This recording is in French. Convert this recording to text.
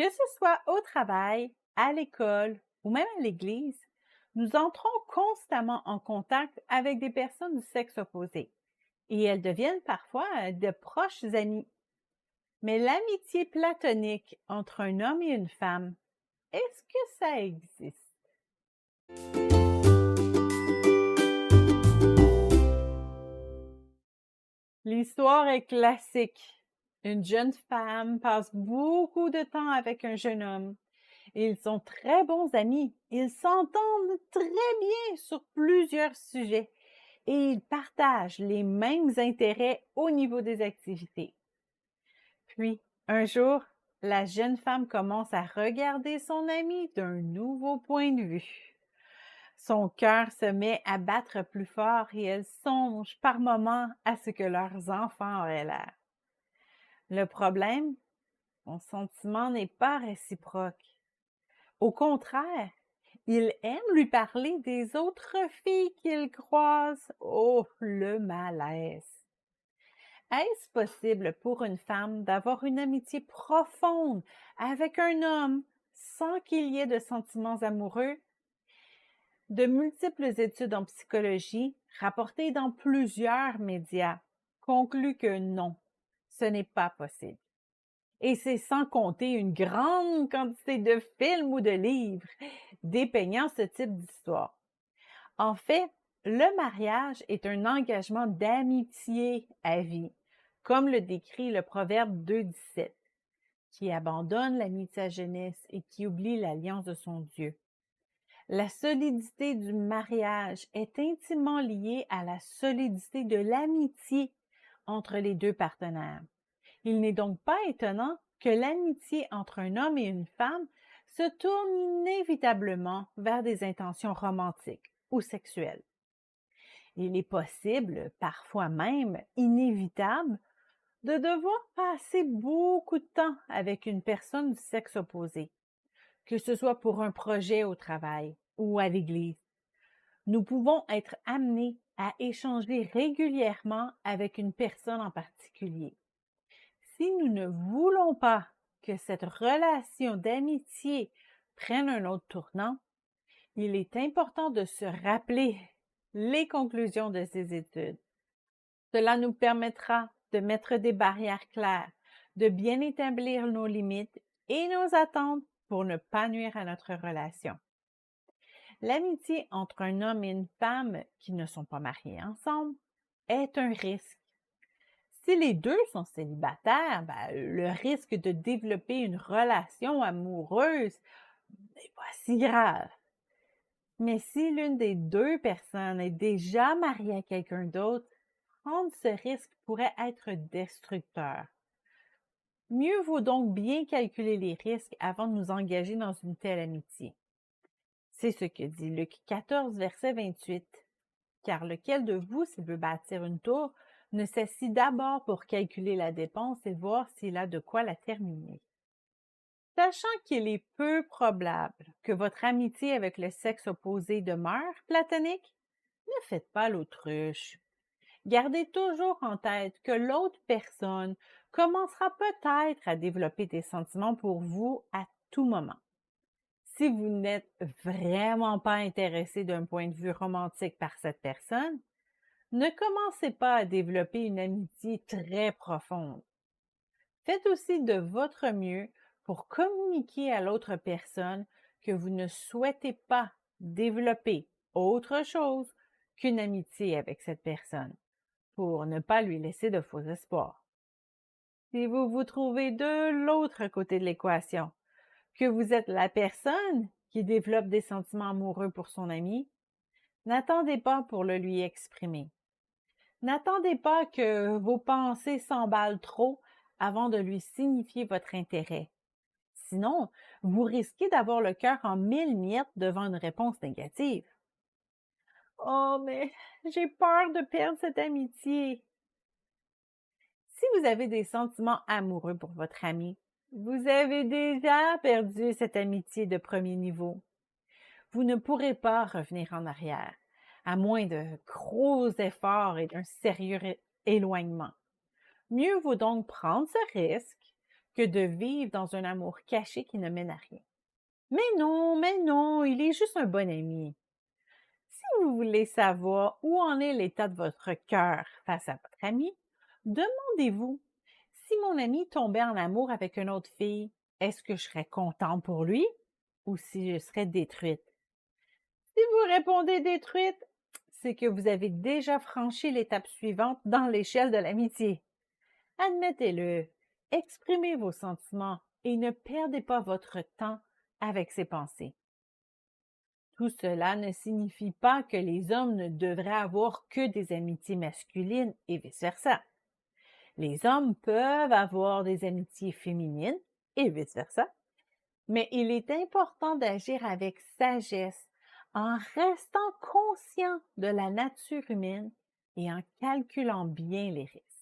Que ce soit au travail, à l'école ou même à l'église, nous entrons constamment en contact avec des personnes du sexe opposé et elles deviennent parfois de proches amis. Mais l'amitié platonique entre un homme et une femme, est-ce que ça existe? L'histoire est classique. Une jeune femme passe beaucoup de temps avec un jeune homme. Ils sont très bons amis. Ils s'entendent très bien sur plusieurs sujets et ils partagent les mêmes intérêts au niveau des activités. Puis, un jour, la jeune femme commence à regarder son ami d'un nouveau point de vue. Son cœur se met à battre plus fort et elle songe par moments à ce que leurs enfants auraient l'air. Le problème, son sentiment n'est pas réciproque. Au contraire, il aime lui parler des autres filles qu'il croise. Oh, le malaise. Est-ce possible pour une femme d'avoir une amitié profonde avec un homme sans qu'il y ait de sentiments amoureux? De multiples études en psychologie, rapportées dans plusieurs médias, concluent que non, ce n'est pas possible. Et c'est sans compter une grande quantité de films ou de livres dépeignant ce type d'histoire. En fait, le mariage est un engagement d'amitié à vie, comme le décrit le Proverbe 2.17, qui abandonne l'amitié à jeunesse et qui oublie l'alliance de son Dieu. La solidité du mariage est intimement liée à la solidité de l'amitié entre les deux partenaires. Il n'est donc pas étonnant que l'amitié entre un homme et une femme se tourne inévitablement vers des intentions romantiques ou sexuelles. Il est possible, parfois même inévitable, de devoir passer beaucoup de temps avec une personne du sexe opposé, que ce soit pour un projet au travail ou à l'église. Nous pouvons être amenés à échanger régulièrement avec une personne en particulier. Si nous ne voulons pas que cette relation d'amitié prenne un autre tournant, il est important de se rappeler les conclusions de ces études. Cela nous permettra de mettre des barrières claires, de bien établir nos limites et nos attentes pour ne pas nuire à notre relation. L'amitié entre un homme et une femme qui ne sont pas mariés ensemble est un risque. Si les deux sont célibataires, ben, le risque de développer une relation amoureuse n'est pas si grave. Mais si l'une des deux personnes est déjà mariée à quelqu'un d'autre, prendre ce risque pourrait être destructeur. Mieux vaut donc bien calculer les risques avant de nous engager dans une telle amitié. C'est ce que dit Luc 14, verset 28. Car lequel de vous, s'il veut bâtir une tour, ne cesse d'abord pour calculer la dépense et voir s'il a de quoi la terminer? Sachant qu'il est peu probable que votre amitié avec le sexe opposé demeure platonique, ne faites pas l'autruche. Gardez toujours en tête que l'autre personne commencera peut-être à développer des sentiments pour vous à tout moment si vous n'êtes vraiment pas intéressé d'un point de vue romantique par cette personne, ne commencez pas à développer une amitié très profonde. Faites aussi de votre mieux pour communiquer à l'autre personne que vous ne souhaitez pas développer autre chose qu'une amitié avec cette personne, pour ne pas lui laisser de faux espoirs. Si vous vous trouvez de l'autre côté de l'équation, vous êtes la personne qui développe des sentiments amoureux pour son ami, n'attendez pas pour le lui exprimer. N'attendez pas que vos pensées s'emballent trop avant de lui signifier votre intérêt. Sinon, vous risquez d'avoir le cœur en mille miettes devant une réponse négative. Oh, mais j'ai peur de perdre cette amitié. Si vous avez des sentiments amoureux pour votre ami, vous avez déjà perdu cette amitié de premier niveau. Vous ne pourrez pas revenir en arrière, à moins de gros efforts et d'un sérieux éloignement. Mieux vaut donc prendre ce risque que de vivre dans un amour caché qui ne mène à rien. Mais non, mais non, il est juste un bon ami. Si vous voulez savoir où en est l'état de votre cœur face à votre ami, demandez-vous, si mon ami tombait en amour avec une autre fille, est-ce que je serais contente pour lui ou si je serais détruite? Si vous répondez détruite, c'est que vous avez déjà franchi l'étape suivante dans l'échelle de l'amitié. Admettez-le, exprimez vos sentiments et ne perdez pas votre temps avec ces pensées. Tout cela ne signifie pas que les hommes ne devraient avoir que des amitiés masculines et vice-versa. Les hommes peuvent avoir des amitiés féminines et vice-versa, mais il est important d'agir avec sagesse en restant conscient de la nature humaine et en calculant bien les risques.